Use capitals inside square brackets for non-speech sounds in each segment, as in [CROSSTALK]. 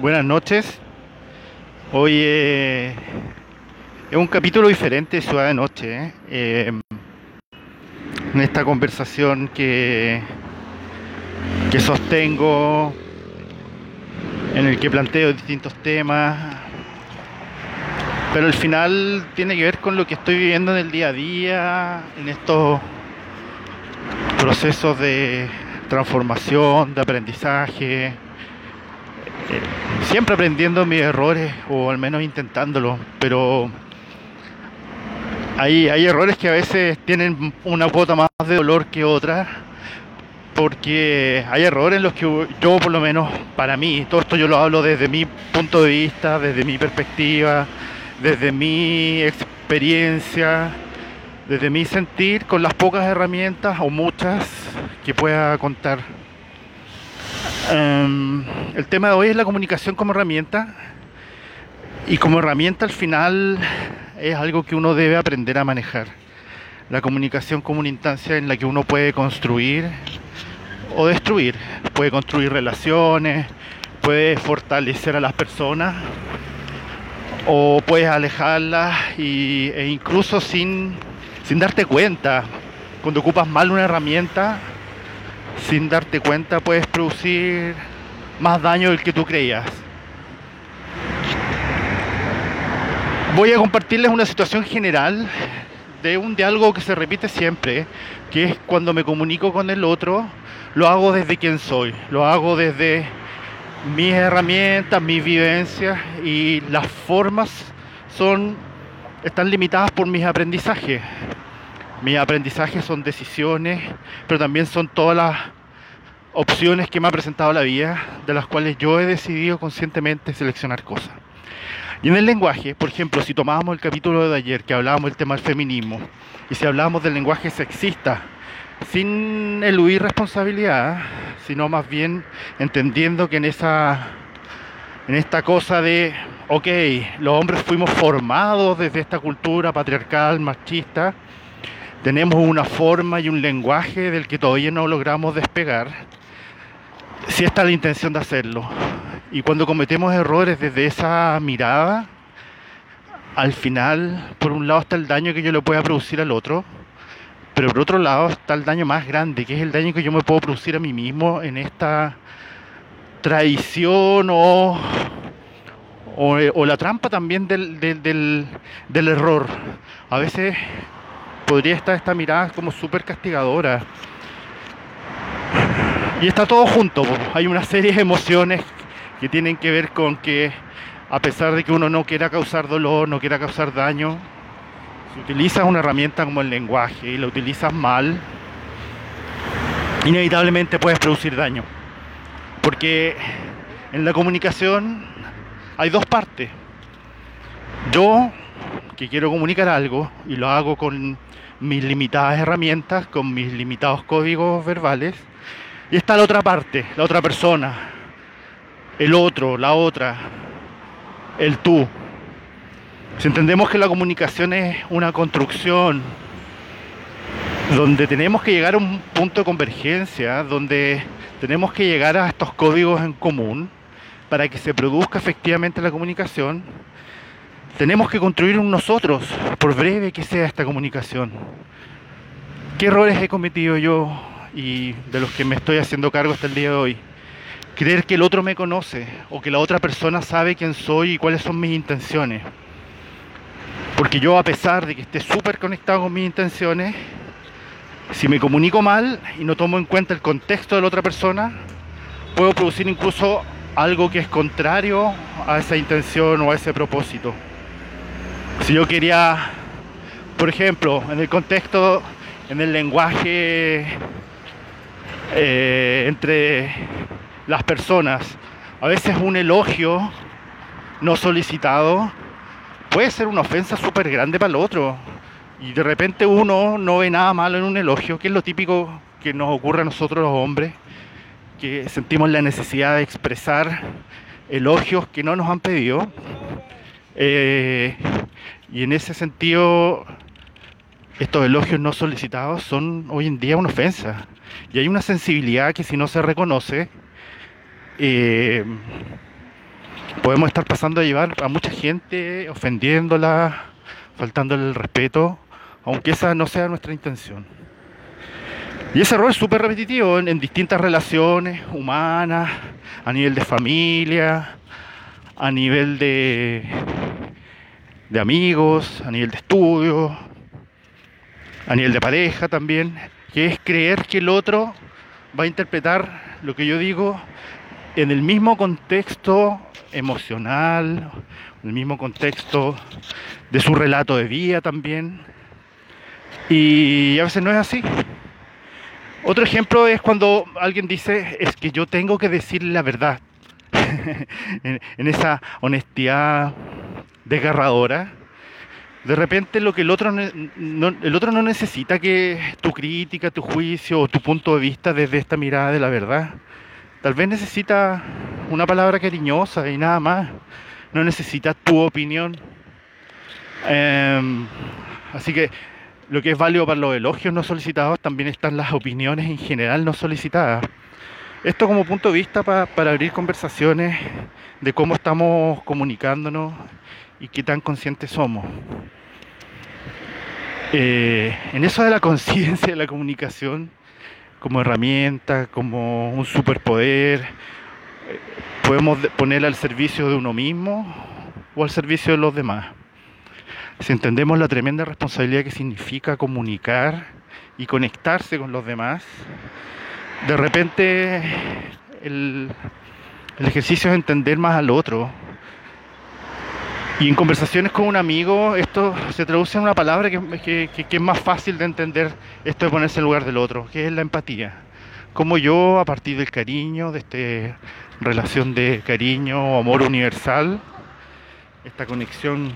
Buenas noches. Hoy eh, es un capítulo diferente Ciudad de Noche. ¿eh? Eh, en esta conversación que, que sostengo, en el que planteo distintos temas, pero al final tiene que ver con lo que estoy viviendo en el día a día, en estos procesos de transformación, de aprendizaje siempre aprendiendo mis errores o al menos intentándolo, pero hay, hay errores que a veces tienen una cuota más de dolor que otra, porque hay errores en los que yo por lo menos para mí, todo esto yo lo hablo desde mi punto de vista, desde mi perspectiva, desde mi experiencia, desde mi sentir, con las pocas herramientas o muchas que pueda contar. Um, el tema de hoy es la comunicación como herramienta. Y como herramienta al final es algo que uno debe aprender a manejar. La comunicación como una instancia en la que uno puede construir o destruir, puede construir relaciones, puede fortalecer a las personas o puedes alejarlas y, e incluso sin, sin darte cuenta, cuando ocupas mal una herramienta, sin darte cuenta puedes producir más daño del que tú creías. Voy a compartirles una situación general de un de algo que se repite siempre, que es cuando me comunico con el otro, lo hago desde quien soy, lo hago desde mis herramientas, mis vivencias y las formas son están limitadas por mis aprendizajes. Mis aprendizajes son decisiones, pero también son todas las opciones que me ha presentado la vida, de las cuales yo he decidido conscientemente seleccionar cosas. Y en el lenguaje, por ejemplo, si tomábamos el capítulo de ayer que hablábamos del tema del feminismo, y si hablábamos del lenguaje sexista, sin eludir responsabilidad, sino más bien entendiendo que en esa en esta cosa de, ok, los hombres fuimos formados desde esta cultura patriarcal, machista, tenemos una forma y un lenguaje del que todavía no logramos despegar, si está la intención de hacerlo. Y cuando cometemos errores desde esa mirada, al final, por un lado está el daño que yo le pueda producir al otro, pero por otro lado está el daño más grande, que es el daño que yo me puedo producir a mí mismo en esta traición o, o, la trampa también del, del, del error. A veces podría estar esta mirada como súper castigadora y está todo junto, hay una serie de emociones que tienen que ver con que a pesar de que uno no quiera causar dolor, no quiera causar daño, si utilizas una herramienta como el lenguaje y la utilizas mal, inevitablemente puedes producir daño. Porque en la comunicación hay dos partes. Yo, que quiero comunicar algo, y lo hago con mis limitadas herramientas, con mis limitados códigos verbales, y está la otra parte, la otra persona, el otro, la otra, el tú. Si entendemos que la comunicación es una construcción donde tenemos que llegar a un punto de convergencia, donde tenemos que llegar a estos códigos en común para que se produzca efectivamente la comunicación, tenemos que construir un nosotros, por breve que sea esta comunicación. ¿Qué errores he cometido yo y de los que me estoy haciendo cargo hasta el día de hoy. Creer que el otro me conoce o que la otra persona sabe quién soy y cuáles son mis intenciones. Porque yo a pesar de que esté súper conectado con mis intenciones, si me comunico mal y no tomo en cuenta el contexto de la otra persona, puedo producir incluso algo que es contrario a esa intención o a ese propósito. Si yo quería, por ejemplo, en el contexto, en el lenguaje eh, entre las personas. A veces un elogio no solicitado puede ser una ofensa súper grande para el otro. Y de repente uno no ve nada malo en un elogio, que es lo típico que nos ocurre a nosotros los hombres, que sentimos la necesidad de expresar elogios que no nos han pedido. Eh, y en ese sentido, estos elogios no solicitados son hoy en día una ofensa. Y hay una sensibilidad que si no se reconoce, eh, podemos estar pasando a llevar a mucha gente, ofendiéndola, faltándole el respeto, aunque esa no sea nuestra intención. Y ese error es súper repetitivo en, distintas relaciones humanas, a nivel de familia, a nivel de, de amigos, a nivel de estudio, a nivel de pareja también, que es creer que el otro va a interpretar lo que yo digo en el mismo contexto emocional, en el mismo contexto de su relato de vida también. Y a veces no es así. Otro ejemplo es cuando alguien dice, es que yo tengo que decir la verdad. [LAUGHS] en, esa honestidad desgarradora. De repente lo que el otro no, el otro no necesita que tu crítica, tu juicio o tu punto de vista desde esta mirada de la verdad. Tal vez necesita una palabra cariñosa y nada más. No necesita tu opinión. Em, así que lo que es válido para los elogios no solicitados, también están las opiniones en general no solicitadas. Esto como punto de vista para abrir conversaciones de cómo estamos comunicándonos y qué tan conscientes somos. Eh, en eso de la [LAUGHS] conciencia de la comunicación como herramienta, como un superpoder, eh, podemos ponerla al servicio de uno mismo o al servicio de los demás si entendemos la tremenda responsabilidad que significa comunicar y conectarse con los demás, de repente el, ejercicio es entender más al otro. Y en conversaciones con un amigo, esto se traduce en una palabra que, es más fácil de entender, esto de ponerse en lugar del otro, que es la empatía. Como yo, a partir del cariño, de esta relación de cariño amor universal, esta conexión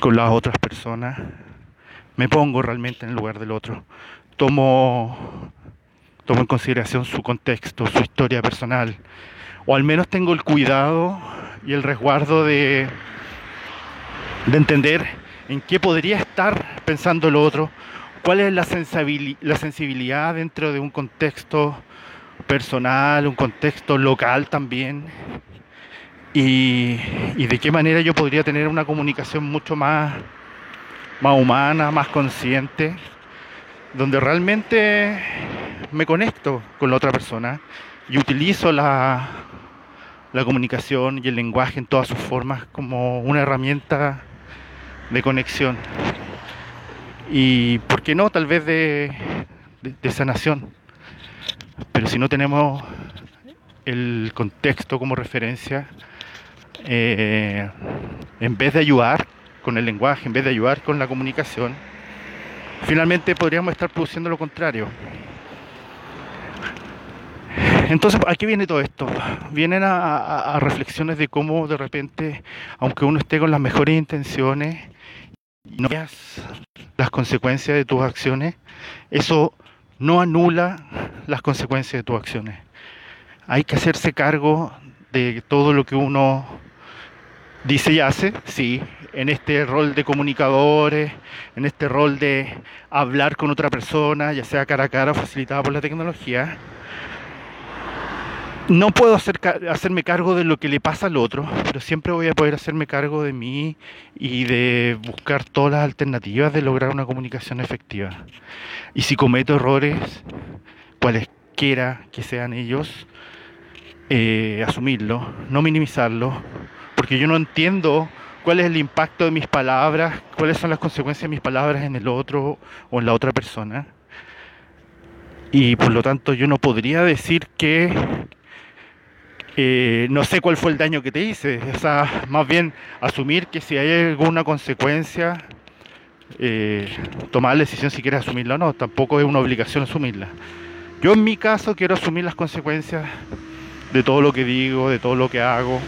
con las otras personas, me pongo realmente en el lugar del otro, tomo, tomo en consideración su contexto, su historia personal, o al menos tengo el cuidado y el resguardo de, de entender en qué podría estar pensando el otro, cuál es la, la sensibilidad dentro de un contexto personal, un contexto local también, y, de qué manera yo podría tener una comunicación mucho más, más humana, más consciente, donde realmente me conecto con la otra persona y utilizo la, la comunicación y el lenguaje en todas sus formas como una herramienta de conexión. Y, ¿por qué no? Tal vez de, de sanación. Pero si no tenemos el contexto como referencia, eh, en vez de ayudar con el lenguaje, en vez de ayudar con la comunicación, finalmente podríamos estar produciendo lo contrario. Entonces, aquí viene todo esto. Vienen a, reflexiones de cómo de repente, aunque uno esté con las mejores intenciones, no veas las consecuencias de tus acciones, eso no anula las consecuencias de tus acciones. Hay que hacerse cargo de todo lo que uno dice y hace, sí, en este rol de comunicadores, en este rol de hablar con otra persona, ya sea cara a cara facilitada por la tecnología. No puedo hacer, hacerme cargo de lo que le pasa al otro, pero siempre voy a poder hacerme cargo de mí y de buscar todas las alternativas de lograr una comunicación efectiva. Y si cometo errores, cualesquiera que sean ellos, eh, asumirlo, no minimizarlo, porque yo no entiendo cuál es el impacto de mis palabras, cuáles son las consecuencias de mis palabras en el otro o en la otra persona. Y por lo tanto yo no podría decir que eh, no sé cuál fue el daño que te hice. O sea, más bien asumir que si hay alguna consecuencia, eh, tomar la decisión si quieres asumirla o no. Tampoco es una obligación asumirla. Yo en mi caso quiero asumir las consecuencias de todo lo que digo, de todo lo que hago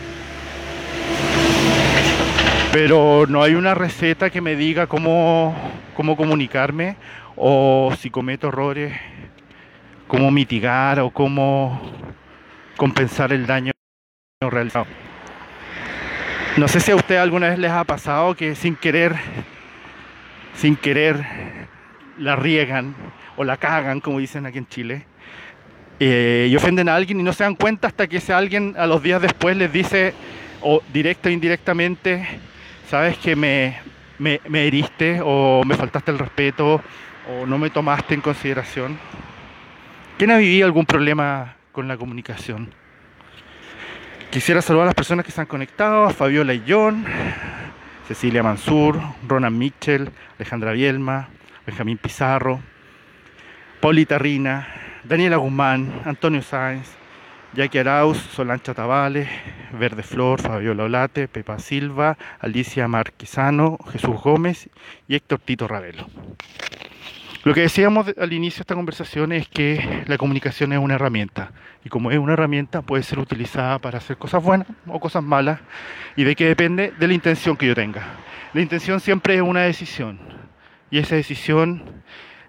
pero no hay una receta que me diga cómo, cómo comunicarme o si cometo errores, cómo mitigar o cómo compensar el daño realizado. No sé si a usted alguna vez les ha pasado que sin querer, sin querer, la riegan o la cagan, como dicen aquí en Chile, eh, y ofenden a alguien y no se dan cuenta hasta que ese alguien a los días después les dice, o directa o indirectamente, sabes que me, me, me heriste o me faltaste el respeto o no me tomaste en consideración. ¿Quién ha vivido algún problema con la comunicación? Quisiera saludar a las personas que están conectados, a Fabiola y John, Cecilia Mansur, Ronan Mitchell, Alejandra Bielma, Benjamín Pizarro, Paulita Rina, Daniela Guzmán, Antonio Sáenz, Jackie Arauz, Solancha Tavales, Verde Flor, Fabiola Olate, Pepa Silva, Alicia Marquisano, Jesús Gómez y Héctor Tito Ravelo. Lo que decíamos al inicio de esta conversación es que la comunicación es una herramienta y como es una herramienta puede ser utilizada para hacer cosas buenas o cosas malas y de qué depende de la intención que yo tenga. La intención siempre es una decisión y esa decisión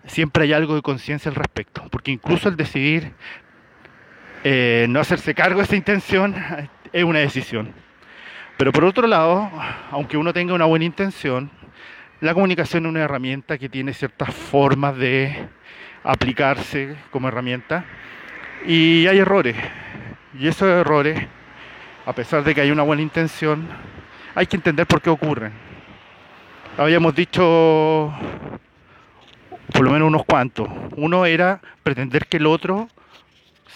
siempre hay algo de conciencia al respecto, porque incluso el decidir eh, no hacerse cargo de esa intención es una decisión. Pero por otro lado, aunque uno tenga una buena intención, la comunicación es una herramienta que tiene ciertas formas de aplicarse como herramienta y hay errores. Y esos errores, a pesar de que hay una buena intención, hay que entender por qué ocurren. Habíamos dicho por lo menos unos cuantos. Uno era pretender que el otro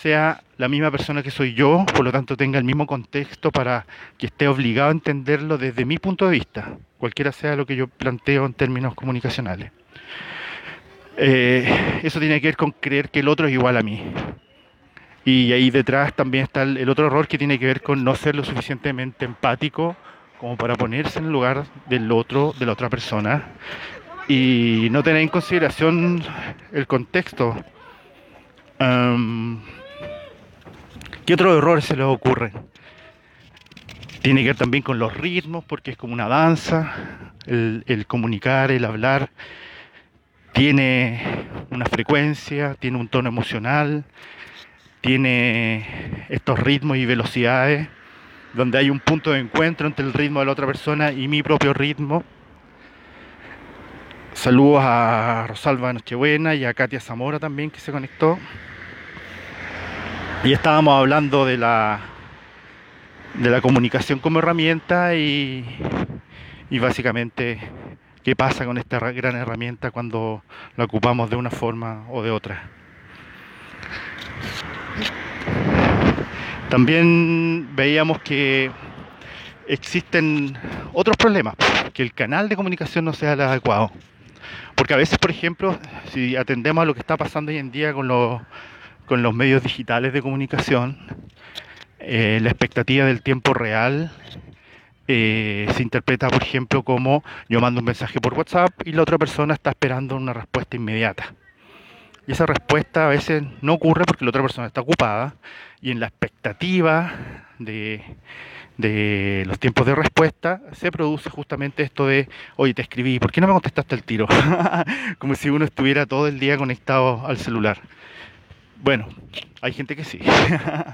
sea la misma persona que soy yo, por lo tanto tenga el mismo contexto para que esté obligado a entenderlo desde mi punto de vista, cualquiera sea lo que yo planteo en términos comunicacionales. Eh, eso tiene que ver con creer que el otro es igual a mí. Y ahí detrás también está el, otro error que tiene que ver con no ser lo suficientemente empático como para ponerse en el lugar del otro, de la otra persona, y no tener en consideración el contexto. ¿Qué otros errores se les ocurren? Tiene que ver también con los ritmos, porque es como una danza, el, comunicar, el hablar, tiene una frecuencia, tiene un tono emocional, tiene estos ritmos y velocidades, donde hay un punto de encuentro entre el ritmo de la otra persona y mi propio ritmo. Saludos a Rosalba Nochebuena y a Katia Zamora también que se conectó. Y estábamos hablando de la, de la comunicación como herramienta y, y básicamente qué pasa con esta gran herramienta cuando la ocupamos de una forma o de otra. También veíamos que existen otros problemas, que el canal de comunicación no sea el adecuado. Porque a veces, por ejemplo, si atendemos a lo que está pasando hoy en día con los con los medios digitales de comunicación, eh, la expectativa del tiempo real eh, se interpreta, por ejemplo, como yo mando un mensaje por WhatsApp y la otra persona está esperando una respuesta inmediata. Y esa respuesta a veces no ocurre porque la otra persona está ocupada y en la expectativa de, de los tiempos de respuesta se produce justamente esto de, oye, te escribí, ¿por qué no me contestaste el tiro? [LAUGHS] Como si uno estuviera todo el día conectado al celular. Bueno, hay gente que sí,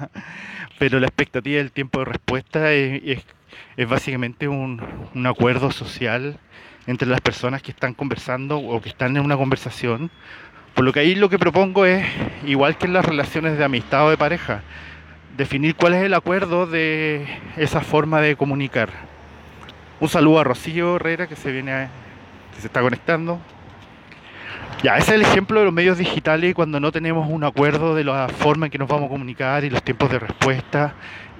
[LAUGHS] pero la expectativa del tiempo de respuesta es, básicamente un, acuerdo social entre las personas que están conversando o que están en una conversación. Por lo que ahí lo que propongo es, igual que en las relaciones de amistad o de pareja, definir cuál es el acuerdo de esa forma de comunicar. Un saludo a Rocío Herrera que se viene que se está conectando. Ya, ese es el ejemplo de los medios digitales cuando no tenemos un acuerdo de la forma en que nos vamos a comunicar y los tiempos de respuesta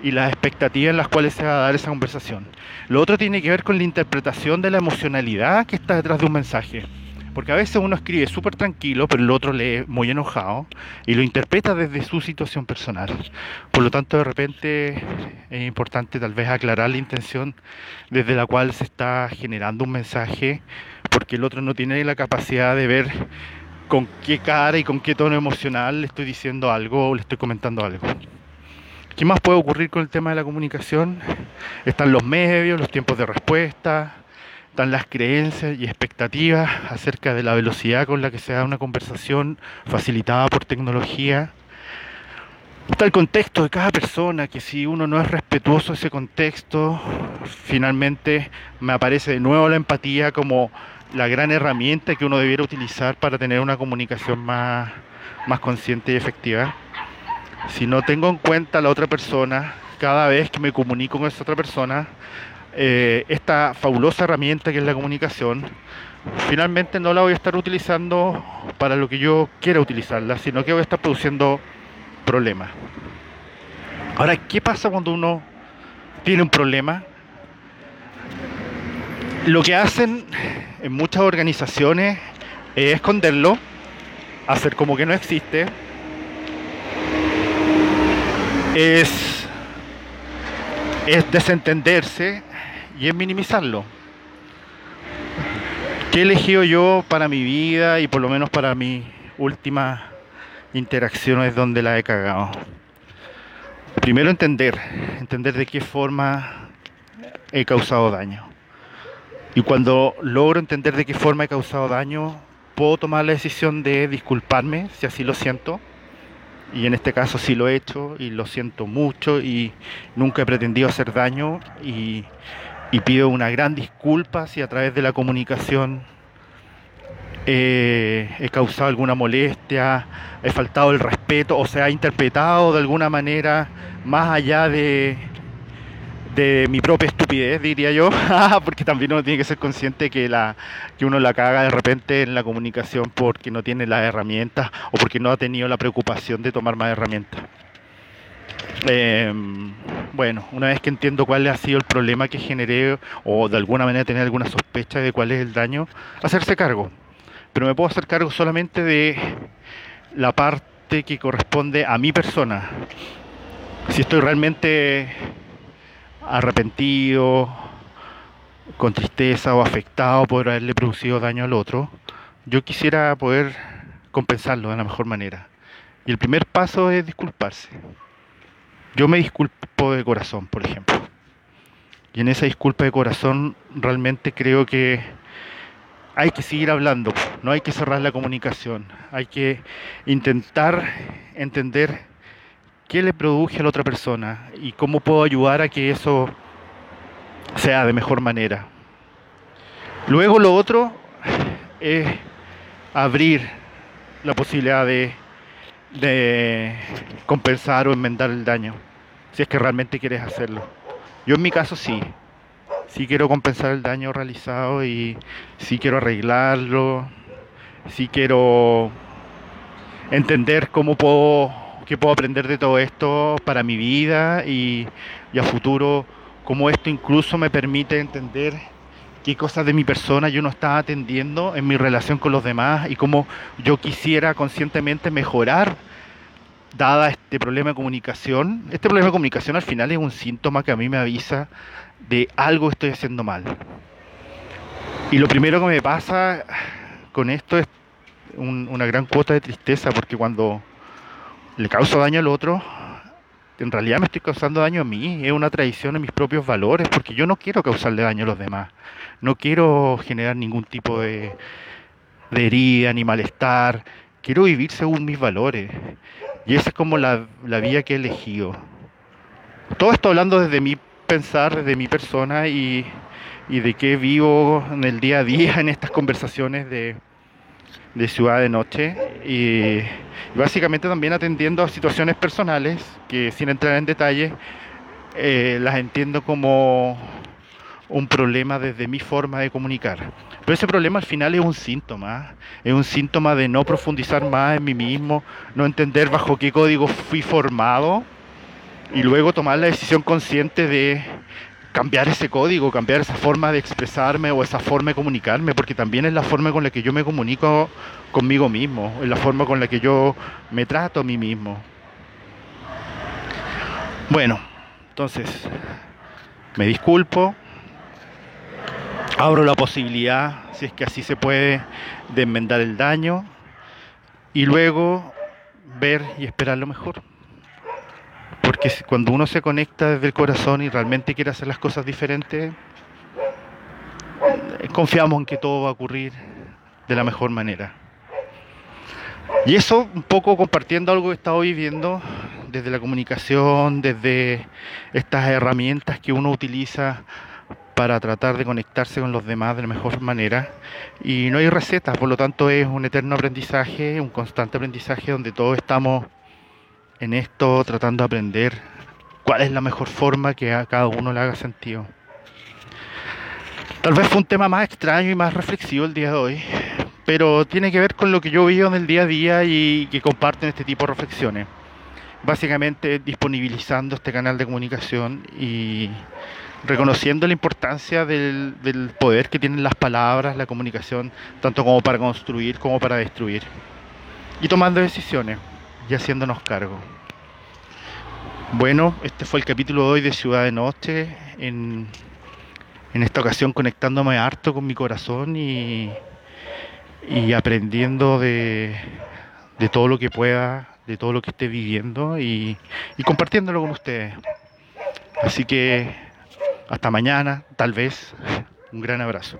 y las expectativas en las cuales se va a dar esa conversación. Lo otro tiene que ver con la interpretación de la emocionalidad que está detrás de un mensaje. Porque a veces uno escribe súper tranquilo, pero el otro lee muy enojado y lo interpreta desde su situación personal. Por lo tanto, de repente es importante tal vez aclarar la intención desde la cual se está generando un mensaje, porque el otro no tiene la capacidad de ver con qué cara y con qué tono emocional le estoy diciendo algo o le estoy comentando algo. ¿Qué más puede ocurrir con el tema de la comunicación? Están los medios, los tiempos de respuesta, están las creencias y expectativas acerca de la velocidad con la que se da una conversación facilitada por tecnología. Está el contexto de cada persona, que si uno no es respetuoso de ese contexto, finalmente me aparece de nuevo la empatía como la gran herramienta que uno debiera utilizar para tener una comunicación más, más consciente y efectiva. si no tengo en cuenta a la otra persona cada vez que me comunico con esa otra persona, eh, esta fabulosa herramienta que es la comunicación, finalmente no la voy a estar utilizando para lo que yo quiera utilizarla, sino que voy a estar produciendo problemas. Ahora, ¿qué pasa cuando uno tiene un problema? Lo que hacen en muchas organizaciones es esconderlo, hacer como que no existe, es, es desentenderse y es minimizarlo. ¿Qué he elegido yo para mi vida y por lo menos para mis últimas interacciones donde la he cagado? Primero entender, entender de qué forma he causado daño. Y cuando logro entender de qué forma he causado daño, puedo tomar la decisión de disculparme si así lo siento. Y en este caso sí lo he hecho y lo siento mucho y nunca he pretendido hacer daño y, pido una gran disculpa si a través de la comunicación eh, he causado alguna molestia, he faltado el respeto o se ha interpretado de alguna manera más allá de, de mi propia estupidez, diría yo, [LAUGHS] porque también uno tiene que ser consciente que, la, que uno la caga de repente en la comunicación porque no tiene las herramientas o porque no ha tenido la preocupación de tomar más herramientas. Em, bueno, una vez que entiendo cuál ha sido el problema que generé o de alguna manera tener alguna sospecha de cuál es el daño, hacerse cargo. Pero me puedo hacer cargo solamente de la parte que corresponde a mi persona. Si estoy realmente arrepentido, con tristeza o afectado por haberle producido daño al otro, yo quisiera poder compensarlo de la mejor manera. Y el primer paso es disculparse. Yo me disculpo de corazón, por ejemplo. Y en esa disculpa de corazón realmente creo que hay que seguir hablando, no hay que cerrar la comunicación, hay que intentar entender qué le produje a la otra persona y cómo puedo ayudar a que eso sea de mejor manera. Luego lo otro es abrir la posibilidad de, compensar o enmendar el daño, si es que realmente quieres hacerlo. Yo en mi caso sí, sí quiero compensar el daño realizado y sí quiero arreglarlo, sí quiero entender cómo puedo qué puedo aprender de todo esto para mi vida y, a futuro, cómo esto incluso me permite entender qué cosas de mi persona yo no estaba atendiendo en mi relación con los demás y cómo yo quisiera conscientemente mejorar dada este problema de comunicación. Este problema de comunicación al final es un síntoma que a mí me avisa de algo que estoy haciendo mal. Y lo primero que me pasa con esto es una gran cuota de tristeza porque cuando le causo daño al otro, en realidad me estoy causando daño a mí, es una traición a mis propios valores, porque yo no quiero causarle daño a los demás, no quiero generar ningún tipo de, de herida ni malestar, quiero vivir según mis valores, y esa es como la, la vía que he elegido. Todo esto hablando desde mi pensar, desde mi persona y, y de qué vivo en el día a día [LAUGHS] en estas conversaciones de, de ciudad de noche y básicamente también atendiendo a situaciones personales que sin entrar en detalle eh, las entiendo como un problema desde mi forma de comunicar. Pero ese problema al final es un síntoma, es un síntoma de no profundizar más en mí mismo, no entender bajo qué código fui formado y luego tomar la decisión consciente de cambiar ese código, cambiar esa forma de expresarme o esa forma de comunicarme, porque también es la forma con la que yo me comunico conmigo mismo, es la forma con la que yo me trato a mí mismo. Bueno, entonces, me disculpo, abro la posibilidad, si es que así se puede, de enmendar el daño y luego ver y esperar lo mejor. Porque cuando uno se conecta desde el corazón y realmente quiere hacer las cosas diferentes, eh, confiamos en que todo va a ocurrir de la mejor manera. Y eso un poco compartiendo algo que he estado viviendo desde la comunicación, desde estas herramientas que uno utiliza para tratar de conectarse con los demás de la mejor manera. Y no hay recetas, por lo tanto es un eterno aprendizaje, un constante aprendizaje donde todos estamos en esto tratando de aprender cuál es la mejor forma que a cada uno le haga sentido. Tal vez fue un tema más extraño y más reflexivo el día de hoy, pero tiene que ver con lo que yo vivo en el día a día y que comparto en este tipo de reflexiones. Básicamente disponibilizando este canal de comunicación y reconociendo la importancia del, del poder que tienen las palabras, la comunicación, tanto como para construir como para destruir. Y tomando decisiones y haciéndonos cargo. Bueno, este fue el capítulo de hoy de Ciudad de Noche, en, en esta ocasión conectándome harto con mi corazón y, y aprendiendo de, de, todo lo que pueda, de todo lo que esté viviendo y, y compartiéndolo con ustedes. Así que hasta mañana, tal vez. Un gran abrazo.